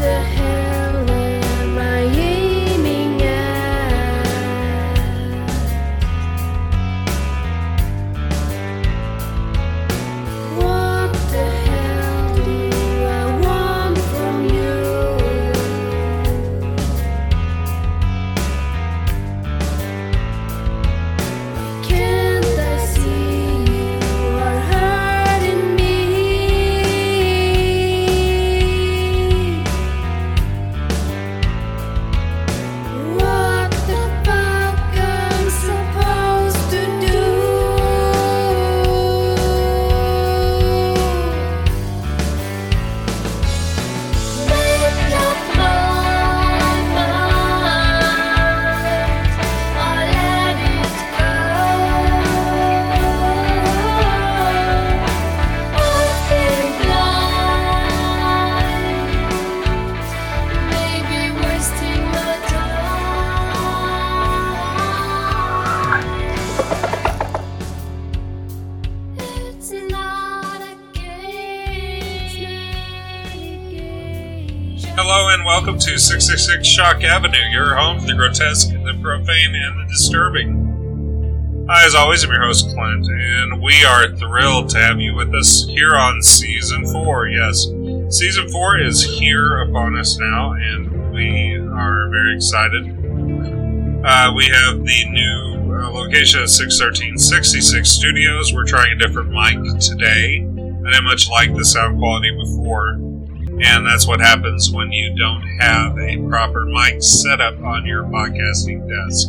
the welcome to 666 Shock Avenue, your home for the grotesque, the profane, and the disturbing. Hi, as always, I'm your host, Clint, and we are thrilled to have you with us here on Season 4. Yes, Season 4 is here upon us now, and we are very excited. Uh, we have the new uh, location at 61366 Studios. We're trying a different mic today. I didn't much like the sound quality before. And that's what happens when you don't have a proper mic setup on your podcasting desk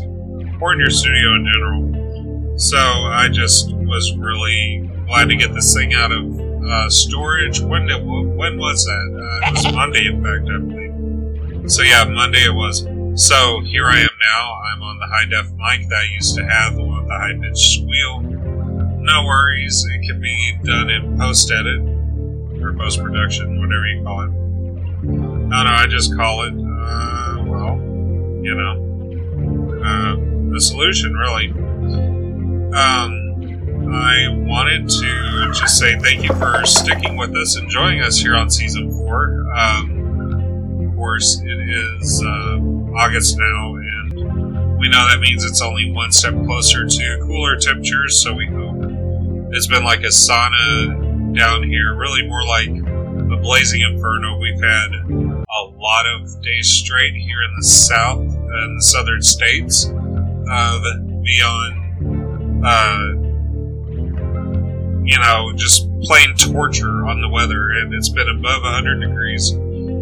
or in your studio in general. So I just was really glad to get this thing out of uh, storage. When when was that? Uh, it was Monday, in fact, I believe. So yeah, Monday it was. So here I am now. I'm on the high def mic that I used to have, the one with the high pitched squeal. No worries, it can be done in post edit or post production, whatever you call it. No, no, I just call it, uh, well, you know, uh, solution, really. Um, I wanted to just say thank you for sticking with us and joining us here on season four. Um, of course, it is uh, August now, and we know that means it's only one step closer to cooler temperatures, so we hope. It's been like a sauna down here, really more like a blazing inferno. We've had a lot of days straight here in the south and the southern states of beyond, uh, you know, just plain torture on the weather, and it's been above 100 degrees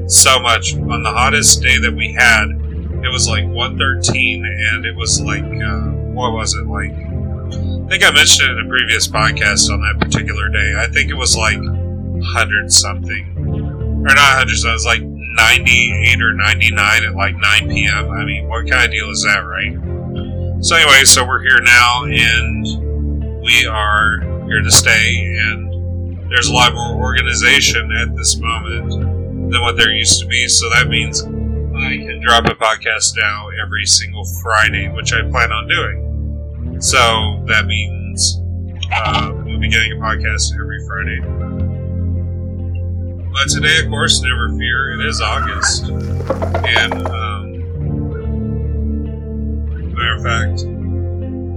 so much. On the hottest day that we had, it was like 113, and it was like, uh, what was it, like I think I mentioned in a previous podcast on that particular day. I think it was like 100 something. Or not 100 something, it was like 98 or 99 at like 9 p.m. I mean, what kind of deal is that, right? So, anyway, so we're here now and we are here to stay, and there's a lot more organization at this moment than what there used to be. So, that means I can drop a podcast now every single Friday, which I plan on doing. So that means uh, we'll be getting a podcast every Friday. But today, of course, never fear, it is August. And, um, matter of fact,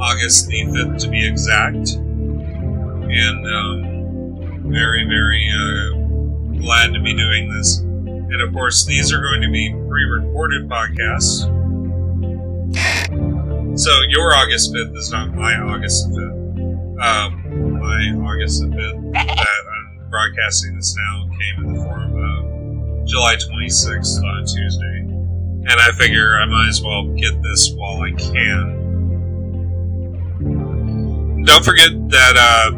August the 5th to be exact. And, um, very, very uh, glad to be doing this. And, of course, these are going to be pre recorded podcasts. So your August 5th is not my August 5th. Um, my August 5th that I'm broadcasting this now came in the form of July 26th on a Tuesday. And I figure I might as well get this while I can. Don't forget that uh,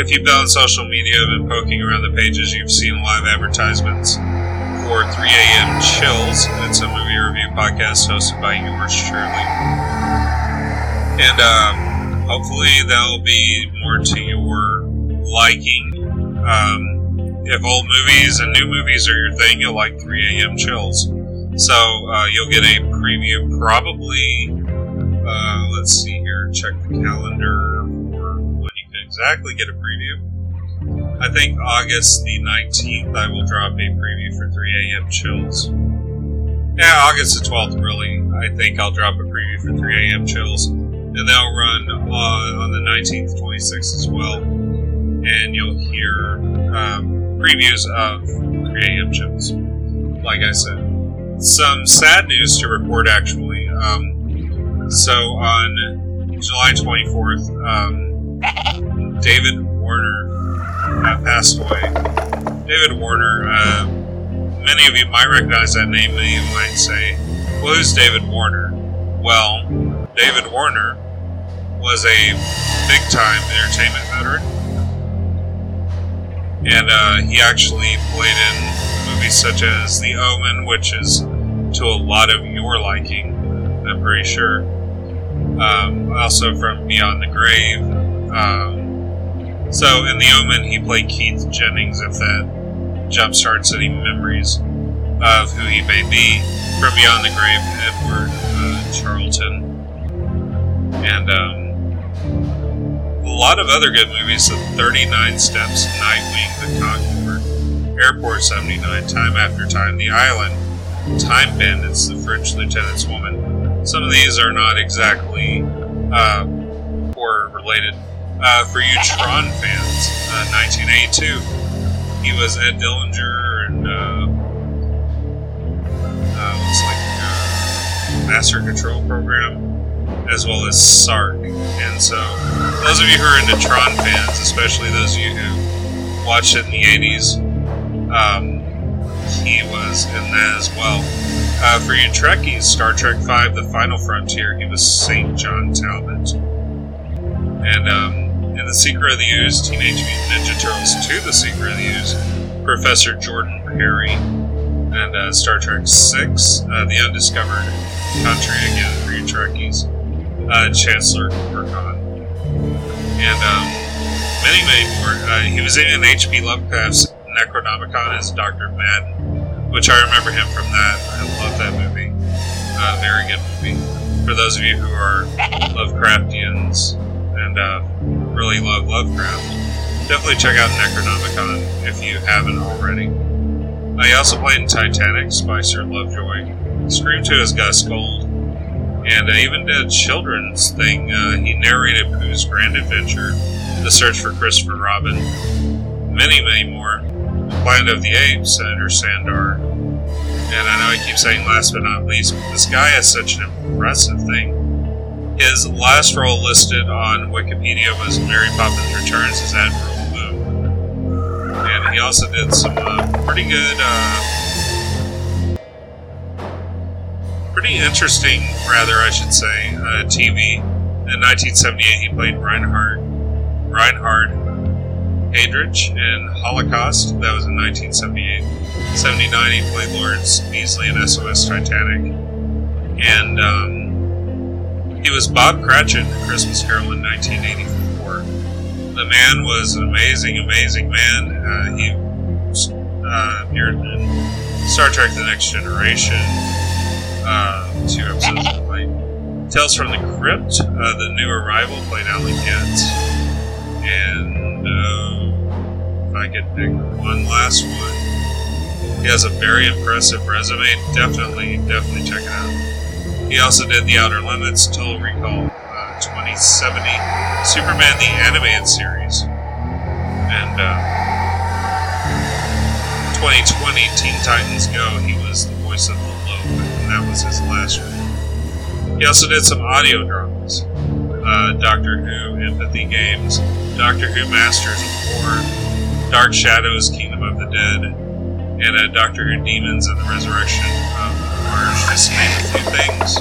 if you've been on social media and poking around the pages, you've seen live advertisements for 3 a.m. Chills. It's a movie review podcast hosted by yours truly. And um, hopefully that'll be more to your liking. Um, if old movies and new movies are your thing, you'll like 3 a.m. Chills. So uh, you'll get a preview probably. Uh, let's see here. Check the calendar for when you can exactly get a preview. I think August the 19th, I will drop a preview for 3 a.m. Chills. Yeah, August the 12th, really. I think I'll drop a preview for 3 a.m. Chills. And they'll run uh, on the 19th, 26th as well. And you'll hear um, previews of 3 a.m. Chills. Like I said. Some sad news to report, actually. Um, so on July 24th, um, David Warner uh, passed away. David Warner, uh, many of you might recognize that name. Many of you might say, who's David Warner? Well, David Warner was a big time entertainment veteran. And uh, he actually played in movies such as The Omen, which is to a lot of your liking, I'm pretty sure. Um, also from Beyond the Grave. Um, so in The Omen, he played Keith Jennings, if that jumpstarts any memories of who he may be. From Beyond the Grave, Edward uh, Charlton. And um, lot of other good movies, so 39 Steps, Nightwing, The Conqueror, Airport 79, Time After Time, The Island, Time Bandits, The French Lieutenant's Woman. Some of these are not exactly uh, horror related. Uh, for you Tron fans, uh, 1982, he was Ed Dillinger and uh, uh, like uh, Master Control Program as well as Sark. And so, those of you who are into Tron fans, especially those of you who watched it in the 80s, um, he was in that as well. Uh, for you Trekkies, Star Trek V The Final Frontier, he was St. John Talbot. And um, in The Secret of the Ooze, Teenage Mutant Ninja Turtles 2 The Secret of the Ooze, Professor Jordan Perry. And uh, Star Trek VI, uh, The Undiscovered Country, again for you Trekkies uh, Chancellor Gorkon, and um, many, many more. Uh, he was in an H.P. Lovecraft's Necronomicon as Dr. Madden, which I remember him from that. I love that movie. Uh, very good movie. For those of you who are Lovecraftians and uh, really love Lovecraft, definitely check out Necronomicon if you haven't already. Uh, he also played in Titanic, Spicer Lovejoy, Scream 2 as Gus Gold, and uh, even did a children's thing. Uh, he narrated Pooh's Grand Adventure, The Search for Christopher Robin, many, many more. Planet of the Apes, Senator Sandar. And I know I keep saying last but not least, but this guy has such an impressive thing. His last role listed on Wikipedia was Mary Poppins Returns as Admiral Boom. And he also did some uh, pretty good pretty interesting, rather, I should say, uh, TV. In 1978, he played Reinhard, Reinhard Heydrich in Holocaust. That was in 1978. 79, he played Lawrence Beesley in SOS Titanic. And um, he was Bob Cratchit in Christmas Carol in 1984. The man was an amazing, amazing man. Uh, he uh, appeared in Star Trek The Next Generation, uh, two episodes of Tales from the Crypt, uh, the new arrival played Alan Kent, And uh, if I could pick one last one, he has a very impressive resume. Definitely, definitely check it out. He also did The Outer Limits, Total Recall uh, 2070, Superman the Animated Series, and uh, 2020 Teen Titans Go. He was the voice of the Lobe that was his last one. He also did some audio dramas. Uh, Doctor Who Empathy Games, Doctor Who Masters of War, Dark Shadows Kingdom of the Dead, and uh, Doctor Who Deimos and the Resurrection of Mars, just to name a few things.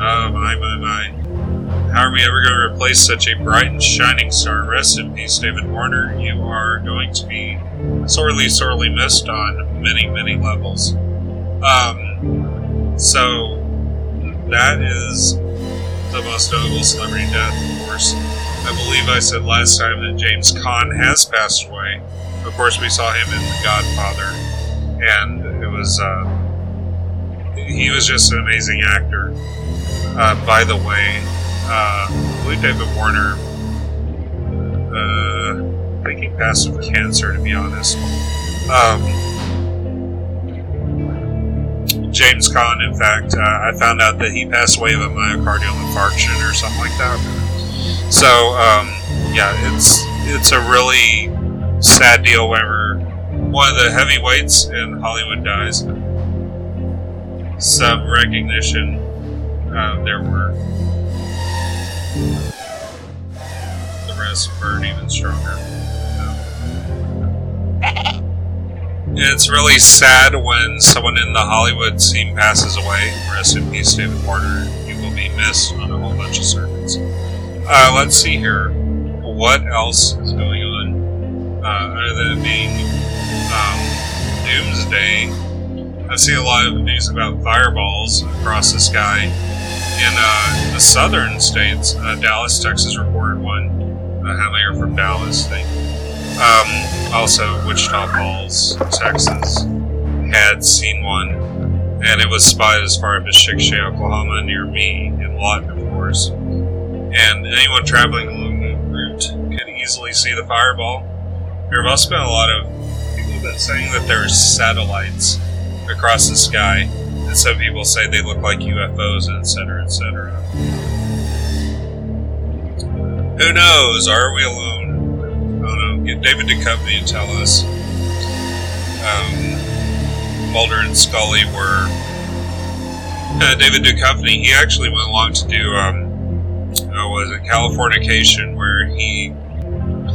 Oh my, my, my. How are we ever going to replace such a bright and shining star? Rest in peace, David Warner. You are going to be sorely, sorely missed on many, many levels. Um, so that is the most notable celebrity death, of course. I believe I said last time that James Caan has passed away. Of course, we saw him in The Godfather, and it was uh, he was just an amazing actor. Uh, by the way, uh, I believe David Warner uh, think he passed of cancer, to be honest. Um, James Caan, in fact, uh, I found out that he passed away of a myocardial infarction or something like that. So, um, yeah, it's it's a really sad deal whenever one of the heavyweights in Hollywood dies. Some recognition uh, there were. The rest burn even stronger. It's really sad when someone in the Hollywood scene passes away. Rest in peace, David Porter. You will be missed on a whole bunch of circuits. Uh, let's see here. What else is going on? Uh, other than being um, Doomsday, I see a lot of news about fireballs across the sky. In uh, the southern states, uh, Dallas, Texas reported one. Uh, are from Dallas? They um, also, Wichita Falls, Texas, had seen one, and it was spotted as far up as Chickasha, Oklahoma, near me, in Lawton, of course. And anyone traveling along that route could easily see the fireball. There have also been a lot of people been saying that there are satellites across the sky, and some people say they look like UFOs, etc., etc. Who knows? Are we alone? Get David Duchovny to tell us. Um, Mulder and Scully were. Uh, David Duchovny, he actually went along to do, um, uh, was it Californication, where he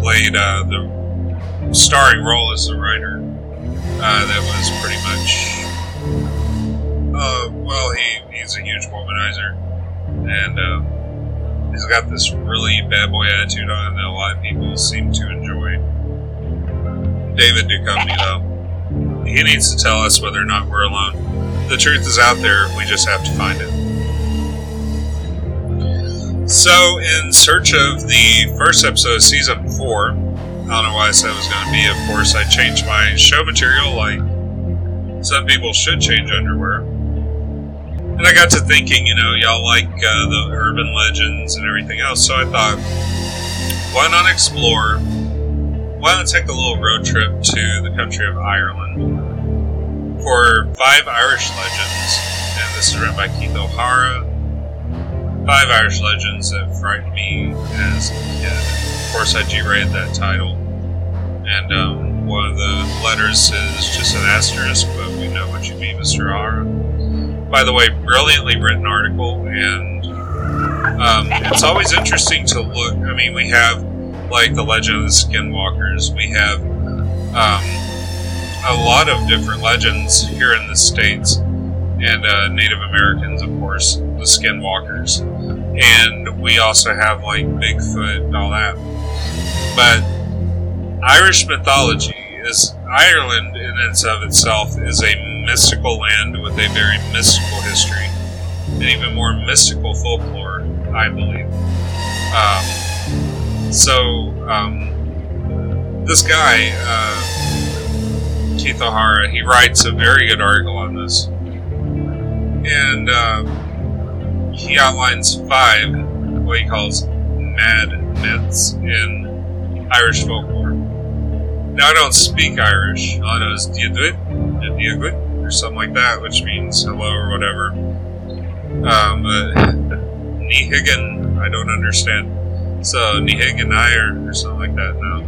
played uh, the starring role as the writer. Uh, that was pretty much. Uh, well, he, he's a huge womanizer. And, um, he's got this really bad boy attitude on that a lot of people seem to enjoy. David Duchovny, though, he needs to tell us whether or not we're alone. The truth is out there, we just have to find it. So, in search of the first episode of season four, I don't know why I said it was going to be. Of course, I changed my show material like some people should change underwear. And I got to thinking, you know, y'all like uh, the urban legends and everything else, so I thought, why not explore? Why not we take a little road trip to the country of Ireland for five Irish legends? And this is written by Keith O'Hara. Five Irish legends that frightened me as a kid. Of course, I G-rated that title, and um, one of the letters is just an asterisk, but we know what you mean, Mr. O'Hara by the way, brilliantly written article, and um, it's always interesting to look. I mean, we have like the Legend of the Skinwalkers. We have um, a lot of different legends here in the states, and uh, Native Americans, of course, the Skinwalkers, and we also have like Bigfoot and all that. But Irish mythology is Ireland in and of itself is a mystical land with a very mystical history and even more mystical folklore, I believe. Um, so, um, this guy, uh, Keith O'Hara, he writes a very good article on this. And um, he outlines five, what he calls mad myths in Irish folklore. Now, I don't speak Irish. All I know is Dia dhuit, or something like that, which means hello or whatever. Um, but Nihigan, I don't understand. So, Nihigan Iron, or something like that, no.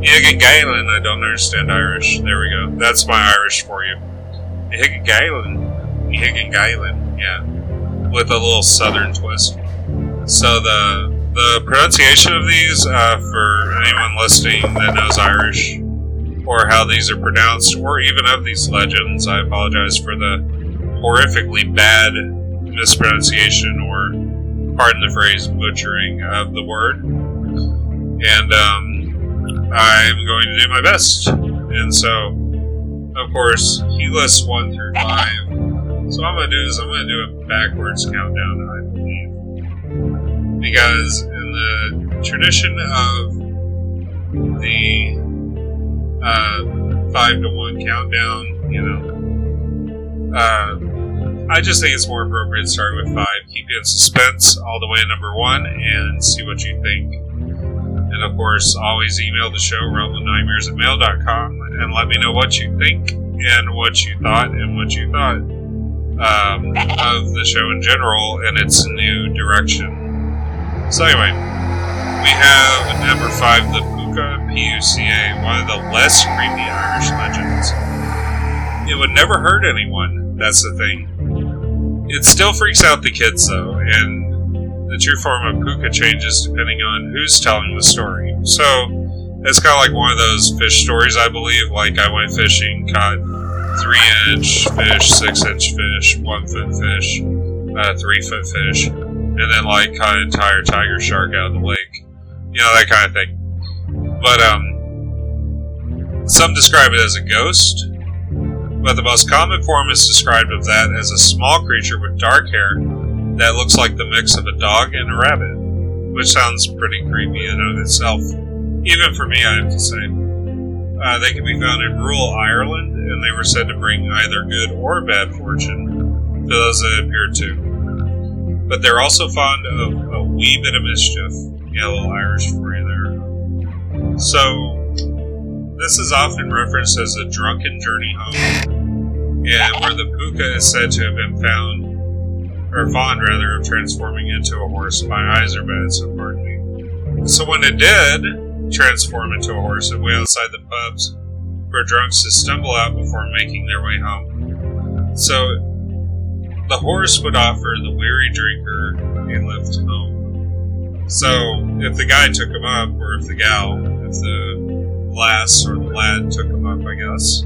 Nihigan Galen, I don't understand Irish. There we go. That's my Irish for you. Nihigan Galen. Nihigan Galen, yeah. With a little southern twist. So, the the pronunciation of these, uh, for anyone listening that knows Irish, or how these are pronounced, or even of these legends, I apologize for the horrifically bad mispronunciation, or pardon the phrase, butchering of the word. And um, I'm going to do my best. And so, of course, he lists one through five. So I'm going to do is I'm to do a backwards countdown, I believe because in the tradition of the uh, five to one countdown, you know, uh, I just think it's more appropriate to start with five, keep you in suspense all the way to number one, and see what you think And of course, always email the show, realmofnightmares at mail.com, and let me know what you think and what you thought and what you thought um, of the show in general and its new direction. So, anyway, we have number five, the Puka Puca, one of the less creepy Irish legends. It would never hurt anyone, that's the thing. It still freaks out the kids, though, and the true form of puka changes depending on who's telling the story. So it's kind of like one of those fish stories, I believe. Like I went fishing, caught three inch fish, six inch fish, one foot fish, uh, three foot fish, and then like caught an entire tiger shark out of the lake. You know that kind of thing. But um, some describe it as a ghost. But the most common form is described of that as a small creature with dark hair that looks like the mix of a dog and a rabbit, which sounds pretty creepy in and of itself, even for me, I have to say. Uh, they can be found in rural Ireland, and they were said to bring either good or bad fortune to those that appeared to. But they're also fond of a wee bit of mischief. Yeah, a little Irish for you there. So, this is often referenced as a drunken journey home, and where the puka is said to have been found or fond rather, of transforming into a horse. My eyes are bad, so pardon me. So when it did transform into a horse, it went outside the pubs for drunks to stumble out before making their way home. So the horse would offer the weary drinker a lift home. So if the guy took him up, or if the gal, if the lass or the lad took him up, I guess,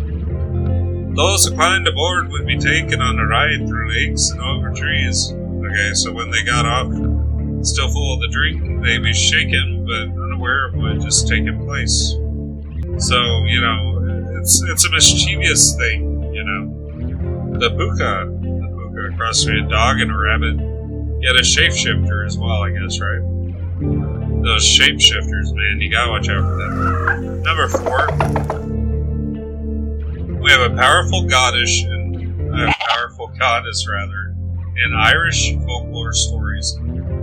those who climbed aboard would be taken on a ride through lakes and over trees. Okay, so when they got off, still full of the drink, they'd be shaken but unaware of what had just taken place. So, you know, it's it's a mischievous thing, you know. The puka, the puka, across between a dog and a rabbit, yet a shapeshifter as well, I guess, right? Those shapeshifters, man, you gotta watch out for them. Number four, we have a powerful goddess and a powerful goddess rather in Irish folklore stories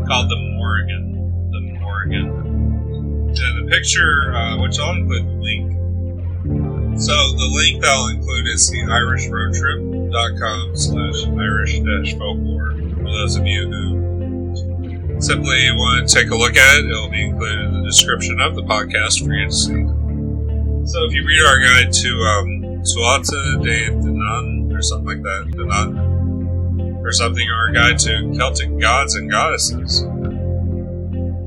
called the Morrigan. The Morrigan. And the picture, uh, which I'll include the link. So the link that I'll include is the irishroadtrip.com slash irish dash folklore. For those of you who simply want to take a look at it, it'll be included in the description of the podcast for you to see. So if you read our guide to um, Tuatha de Danann, or something like that, Danann, or something, or a guide to Celtic gods and goddesses.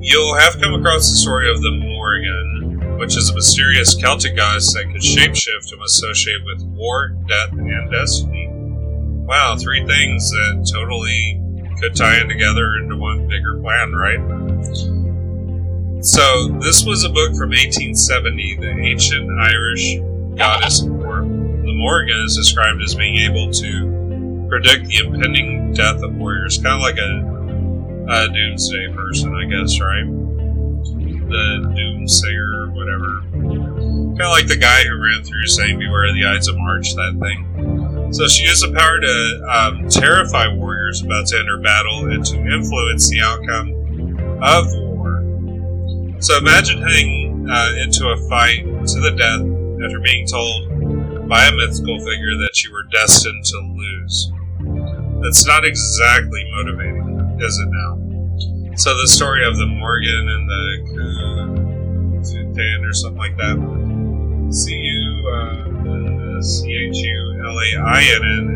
You'll have come across the story of the Morrigan, which is a mysterious Celtic goddess that could shapeshift and was associated with war, death, and destiny. Wow, three things that totally could tie in together into one bigger plan, right? So, this was a book from 1870, the ancient Irish goddess the Morrigan is described as being able to predict the impending death of warriors, kind of like a, a doomsday person, I guess, right? The doomsayer or whatever. Kind of like the guy who ran through saying, Beware the Ides of March, that thing. So she has the power to um, terrify warriors about to enter battle and to influence the outcome of war. So imagine heading uh, into a fight to the death after being told by a mythical figure that you were destined to lose. That's not exactly motivating, is it now? So the story of the Morgan and the Cutan or something like that, C-U, uh, C-H-U-L-A-I-N-N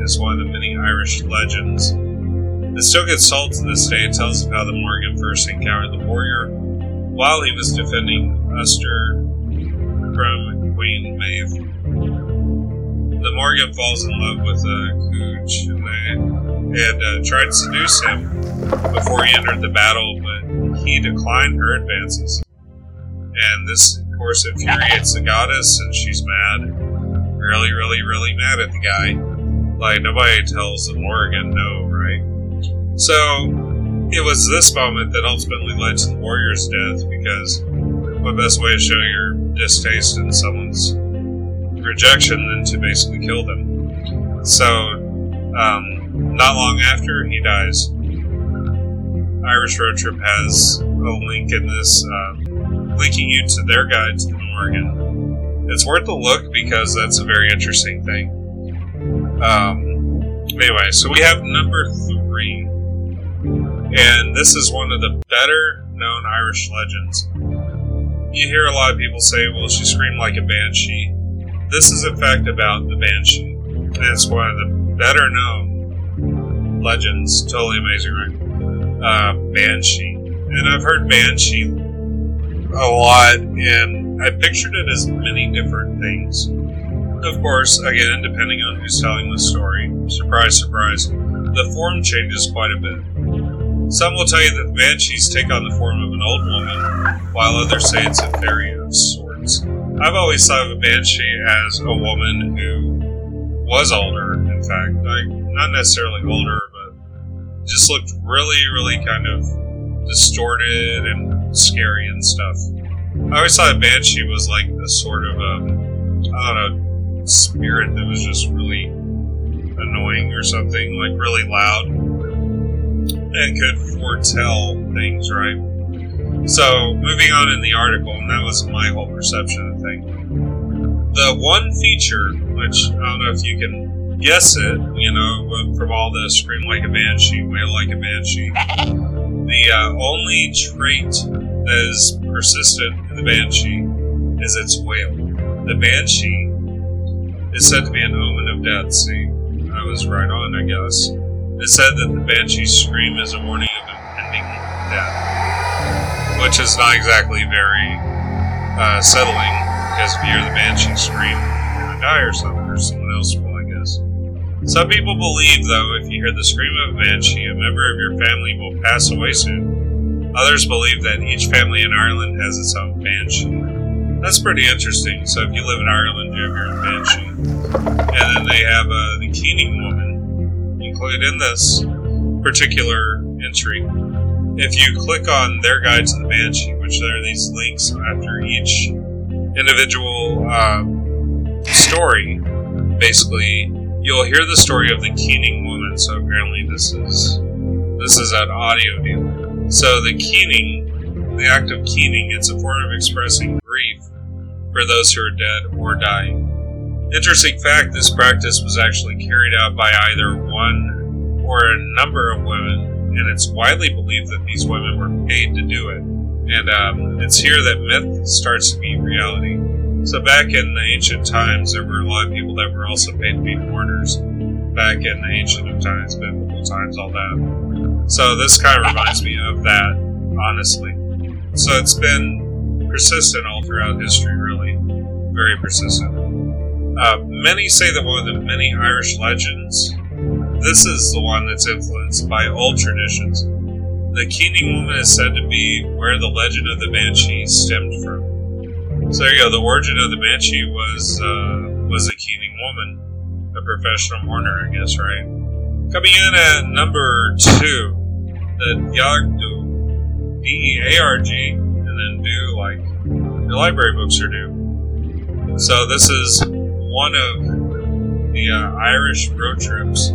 is one of the many Irish legends. It still gets told to this day. It tells of how the Morgan first encountered the warrior while he was defending Ulster from Queen Maeve. The Morgan falls in love with uh, Cooch and, and uh, tried to seduce him before he entered the battle, but he declined her advances. And this, of course, infuriates the goddess, and she's mad. Really, really, really mad at the guy. Like, nobody tells the Morgan no, right? So, it was this moment that ultimately led to the warrior's death because what best way to show your distaste in someone's rejection than to basically kill them? So, um, not long after he dies, Irish Road Trip has a link in this uh, linking you to their guide to the Morgan. It's worth a look because that's a very interesting thing. Um, anyway, so we have number three, and this is one of the better known Irish legends. You hear a lot of people say, well, she screamed like a banshee. This is, a fact, about the banshee, and it's one of the better known legends. Totally amazing, right? Uh, banshee. And I've heard banshee a lot, and I pictured it as many different things. Of course, again, depending on who's telling the story, surprise, surprise, the form changes quite a bit. Some will tell you that the banshees take on the form of an old woman, while others say it's a fairy of sorts. I've always thought of a banshee as a woman who was older, in fact, like, not necessarily older, but just looked really, really kind of distorted and scary and stuff. I always thought a banshee was like a sort of um, I don't know spirit that was just really annoying or something, like really loud and could foretell things, right? So moving on in the article, and that was my whole perception of things. The one feature, which I don't know if you can guess it, you know, from all the scream like a banshee, wail like a banshee, the uh, only trait that is persistent in the banshee is its wail. The banshee is said to be an omen of death. See, I was right on, I guess. It said that the banshee's scream is a warning of impending death, which is not exactly very uh, settling because if you hear the banshee scream, you're gonna die or something, or someone else will, I guess. Some people believe, though, if you hear the scream of a banshee, a member of your family will pass away soon. Others believe that each family in Ireland has its own banshee. That's pretty interesting. So if you live in Ireland, you have your own banshee. And then they have uh, the Keening woman included in this particular entry. If you click on their guide to the banshee, which there are these links after each individual uh, story, basically you'll hear the story of the Keening woman. So apparently this is this is an audio deal. So the keening, the act of keening, it's a form of expressing grief for those who are dead or dying. Interesting fact: this practice was actually carried out by either one or a number of women, and it's widely believed that these women were paid to do it. And um, it's here that myth starts to meet reality. So back in the ancient times, there were a lot of people that were also paid to be mourners. Back in the ancient times, biblical times, all that. So this kind of reminds me of that, honestly. So it's been persistent all throughout history, really, very persistent. Uh, many say that one of the many Irish legends, this is the one that's influenced by old traditions. The Keening woman is said to be where the legend of the Banshee stemmed from. So there you go. The origin of the Banshee was uh, was a Keening woman, a professional mourner, I guess, right? Coming in at number two, the Yagdu, D E A R G, and then do like your library books are due. So this is one of the uh, Irish road trips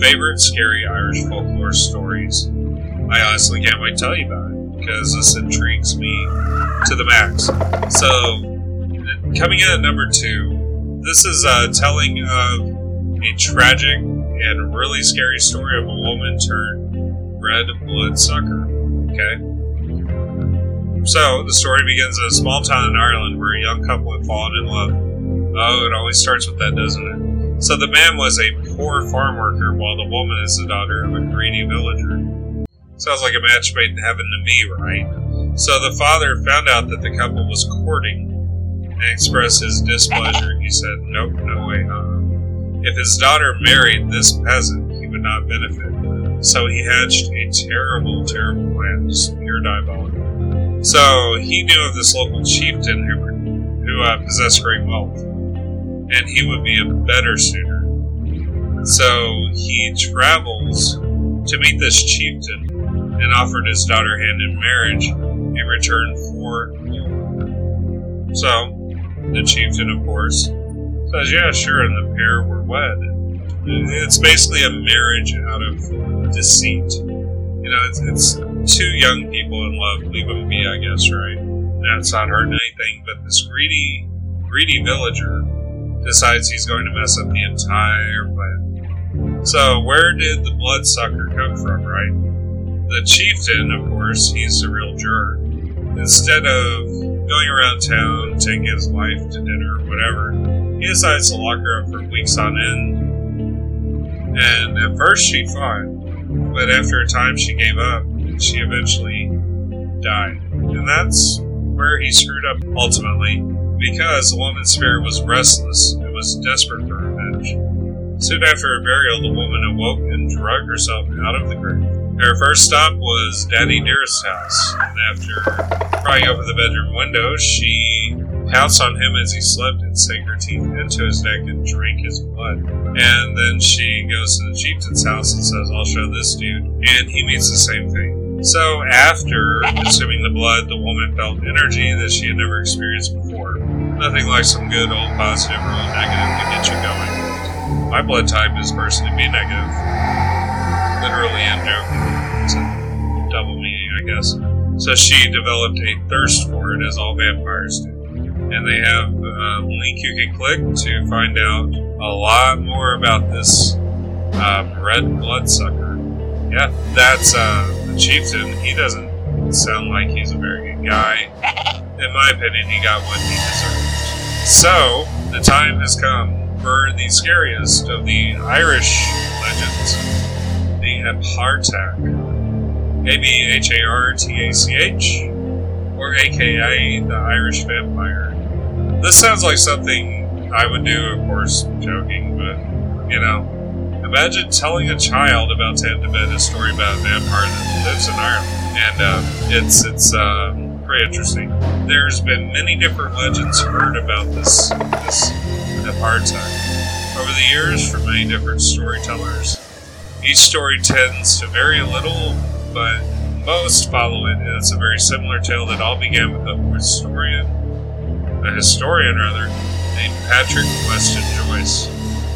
favorite scary Irish folklore stories. I honestly can't wait to tell you about it because this intrigues me to the max. So, coming in at number two, this is a telling of a tragic and really scary story of a woman turned red blood sucker. Okay? So, the story begins in a small town in Ireland where a young couple had fallen in love. Oh, it always starts with that, doesn't it? So, the man was a poor farm worker while the woman is the daughter of a greedy villager. Sounds like a match made in heaven to me, right? So the father found out that the couple was courting and expressed his displeasure. He said, Nope, no way, huh? If his daughter married this peasant, he would not benefit. So he hatched a terrible, terrible plan, just pure diabolical. So he knew of this local chieftain who, who uh, possessed great wealth, and he would be a better suitor. So he travels to meet this chieftain and offered his daughter hand in marriage in return for. So, the chieftain, of course, says, Yeah, sure, and the pair were wed. It's basically a marriage out of deceit. You know, it's, it's two young people in love, leave them be, I guess, right? That's not hurting anything, but this greedy, greedy villager decides he's going to mess up the entire plan. So, where did the bloodsucker come from, right? The chieftain, of course, he's a real jerk. Instead of going around town, taking his wife to dinner or whatever, he decides to lock her up for weeks on end. And at first she fought, but after a time she gave up and she eventually died. And that's where he screwed up ultimately, because the woman's spirit was restless and was desperate for revenge. Soon after her burial, the woman awoke and dragged herself out of the grave. Her first stop was Daddy Dearest's house, and after prying open the bedroom window, she pounced on him as he slept and sank her teeth into his neck and drank his blood. And then she goes to the chieftain's house and says, I'll show this dude. And he means the same thing. So, after consuming the blood, the woman felt energy that she had never experienced before. Nothing like some good old positive or old negative to get you going. My blood type is personally B negative. Literally and a double meaning, I guess. So she developed a thirst for it, as all vampires do. And they have a link you can click to find out a lot more about this um, red bloodsucker. Yeah, that's uh, the chieftain. He doesn't sound like he's a very good guy. In my opinion, he got what he deserved. So, the time has come the scariest of the Irish legends, the Apartach. A B H A R T A C H, or AKA the Irish Vampire. This sounds like something I would do, of course, joking, but, you know, imagine telling a child about to bed a story about a vampire that lives in Ireland. And uh, it's, it's uh, pretty interesting. There's been many different legends heard about this, this apartheid over the years from many different storytellers. Each story tends to vary a little, but most follow it. It's a very similar tale that all began with a historian, a historian rather, named Patrick Weston Joyce.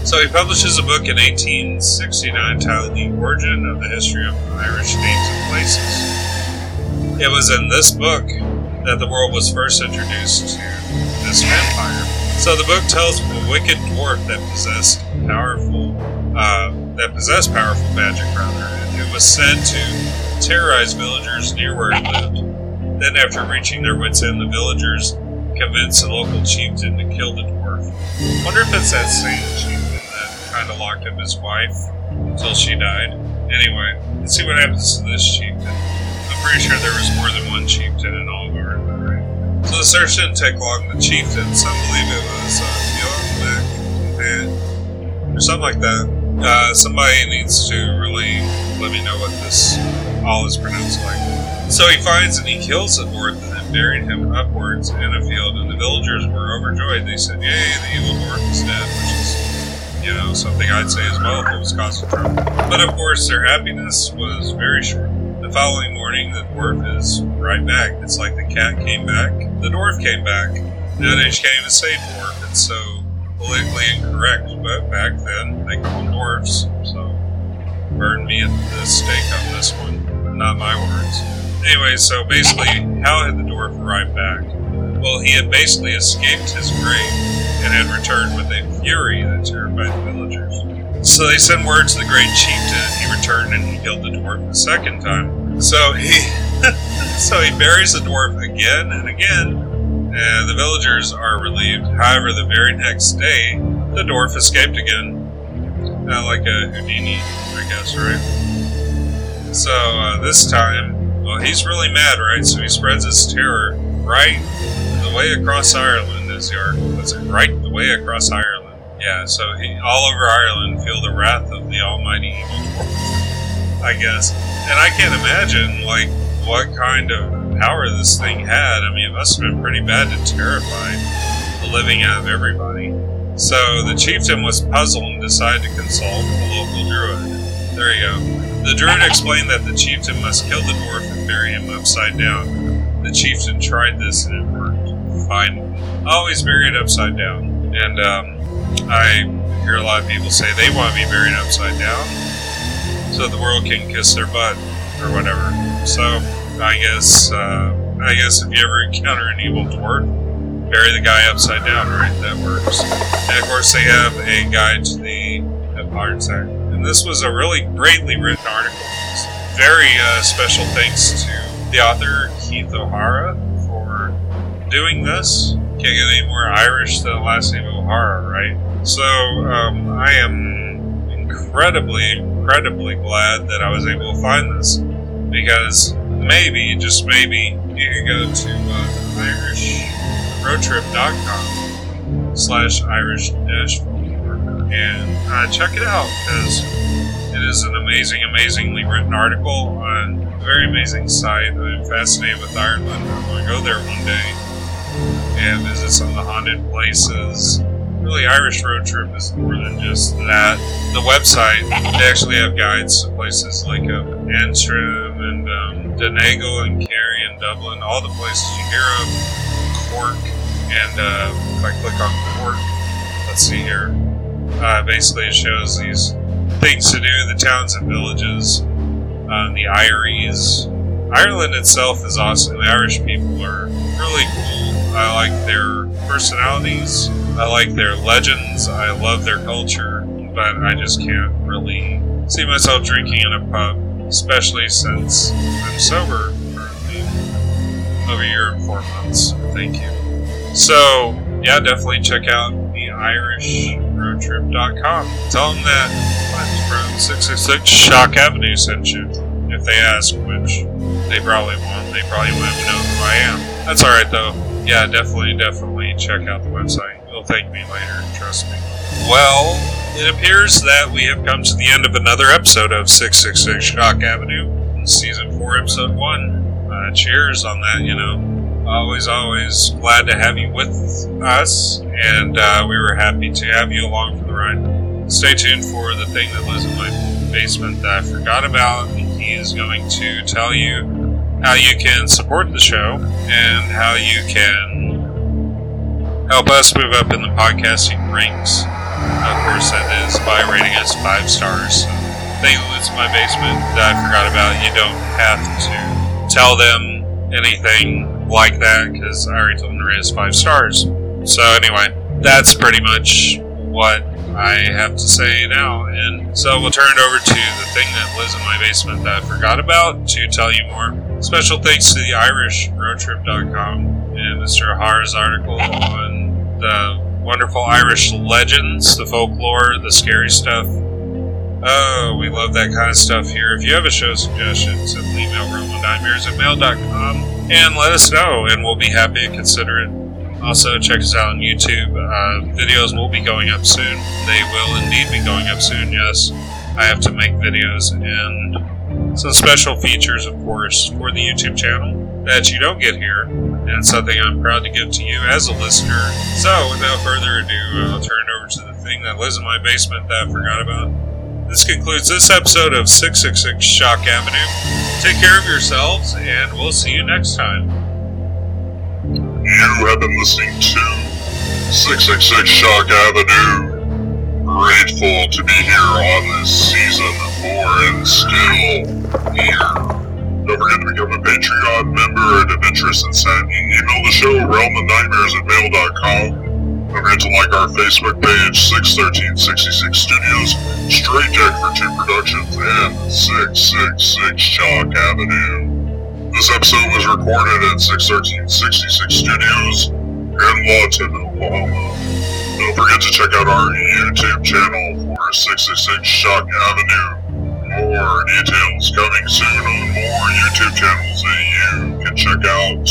So he publishes a book in 1869 titled The Origin of the History of Irish Names and Places. It was in this book that the world was first introduced to this vampire. So the book tells of a wicked dwarf that possessed powerful, uh, that possessed powerful magic rather, and who was said to terrorize villagers near where he lived. Then, after reaching their wits' end, the villagers convinced the local chieftain to kill the dwarf. Wonder if it's that same chieftain that kind of locked up his wife until she died. Anyway, let's see what happens to this chieftain. I'm pretty sure there was more than one chieftain in all of Allgard. Right? So the search didn't take long. The chieftain, some believe it was uh, Bjorn or something like that. Uh, somebody needs to really let me know what this all is pronounced like. So he finds and he kills the dwarf and then buried him upwards in a field, and the villagers were overjoyed. They said, Yay, the evil dwarf is dead, which is, you know, something I'd say as well if it was causing trouble. But of course, their happiness was very short. The following morning, the dwarf is right back. It's like the cat came back, the dwarf came back. Nowadays, you can't even say dwarf. It's so politically incorrect, but back then, they called dwarfs, so burn me at the stake on this one. Not my words. Anyway, so basically, how had the dwarf arrived back? Well, he had basically escaped his grave and had returned with a fury that terrified the villagers. So they sent word to the great chieftain. He returned and he killed the dwarf the second time. So he, so he buries the dwarf again and again, and the villagers are relieved. However, the very next day, the dwarf escaped again. Uh, like a Houdini, I guess, right? So uh, this time, well, he's really mad, right? So he spreads his terror right the way across Ireland, as your it? Right the way across Ireland. Yeah, so he all over Ireland feel the wrath of the almighty evil dwarf. I guess, and I can't imagine like what kind of power this thing had. I mean, it must have been pretty bad to terrify the living out of everybody. So the chieftain was puzzled and decided to consult a local druid. There you go. The druid explained that the chieftain must kill the dwarf and bury him upside down. The chieftain tried this and it worked. Fine. Always bury it upside down. And um, I hear a lot of people say they want to be buried upside down so the world can kiss their butt or whatever. So I guess uh, I guess if you ever encounter an evil dwarf, bury the guy upside down, right? That works. And of course, they have a guide to the Empire Act. And this was a really greatly written article. Very uh, special thanks to the author, Keith O'Hara, for doing this. Can't get any more Irish than the last name O'Hara, right? So, um, I am incredibly, incredibly glad that I was able to find this because maybe, just maybe, you can go to uh, irishroadtrip.com slash irish dash and uh, check it out because it is an amazing, amazingly written article on a very amazing site. I'm fascinated with Ireland. I'm going to go there one day and visit some of the haunted places. Really, Irish Road Trip is more than just that. The website, they actually have guides to places like um, Antrim and um, Donegal and Kerry and Dublin, all the places you hear of, Cork, and uh, if I click on Cork, let's see here. Uh, basically, it shows these things to do, the towns and villages, uh, the Iries. Ireland itself is awesome. The Irish people are really cool. I like their personalities. I like their legends. I love their culture. But I just can't really see myself drinking in a pub, especially since I'm sober currently over a year and four months. Thank you. So, yeah, definitely check out the IrishRoadTrip.com. Tell them that Clint from 666 Shock Avenue sent you. If they ask, which they probably won't, they probably won't know who I am. That's alright though. Yeah, definitely, definitely check out the website. You'll thank me later, trust me. Well, it appears that we have come to the end of another episode of 666 Shock Avenue, Season 4, Episode 1. Uh, cheers on that, you know always, always glad to have you with us, and uh, we were happy to have you along for the ride. Stay tuned for the thing that lives in my basement that I forgot about. and He is going to tell you how you can support the show and how you can help us move up in the podcasting ranks. Of course, that is by rating us five stars. So, lives in my basement that I forgot about, you don't have to tell them anything like that because I already told them to rate us five stars. So anyway, that's pretty much what I have to say now. And so we'll turn it over to the thing that lives in my basement that I forgot about to tell you more. Special thanks to the IrishRoadTrip.com and Mr. O'Hara's article on the wonderful Irish legends, the folklore, the scary stuff. Oh, we love that kind of stuff here. If you have a show suggestion, simply email realmofnightmares at mail.com and let us know, and we'll be happy to consider it. Also, check us out on YouTube. Uh, videos will be going up soon. They will indeed be going up soon, yes. I have to make videos and some special features, of course, for the YouTube channel that you don't get here, and something I'm proud to give to you as a listener. So, without further ado, I'll turn it over to the thing that lives in my basement that I forgot about. This concludes this episode of 666 Shock Avenue. Take care of yourselves, and we'll see you next time. You have been listening to 666 Shock Avenue. Grateful to be here on this season four and still here. Don't forget to become a Patreon member Of interest and Adventurous Insanity. Email the show, realm of nightmares at mail.com. Don't forget to like our Facebook page, 61366 Studios, Straight Jack for Two Productions, and 666 Shock Avenue. This episode was recorded at 61366 Studios in Lawton, Oklahoma. Don't forget to check out our YouTube channel for 666 Shock Avenue. More details coming soon on more YouTube channels that you can check out.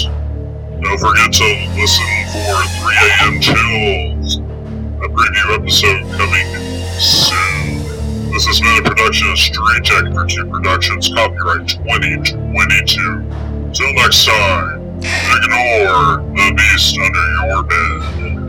Don't forget to listen for 3 a.m. Chills, a preview episode coming soon. This has been a production of Straight Jacket for Two Productions, copyright 2022. Till next time, ignore the beast under your bed.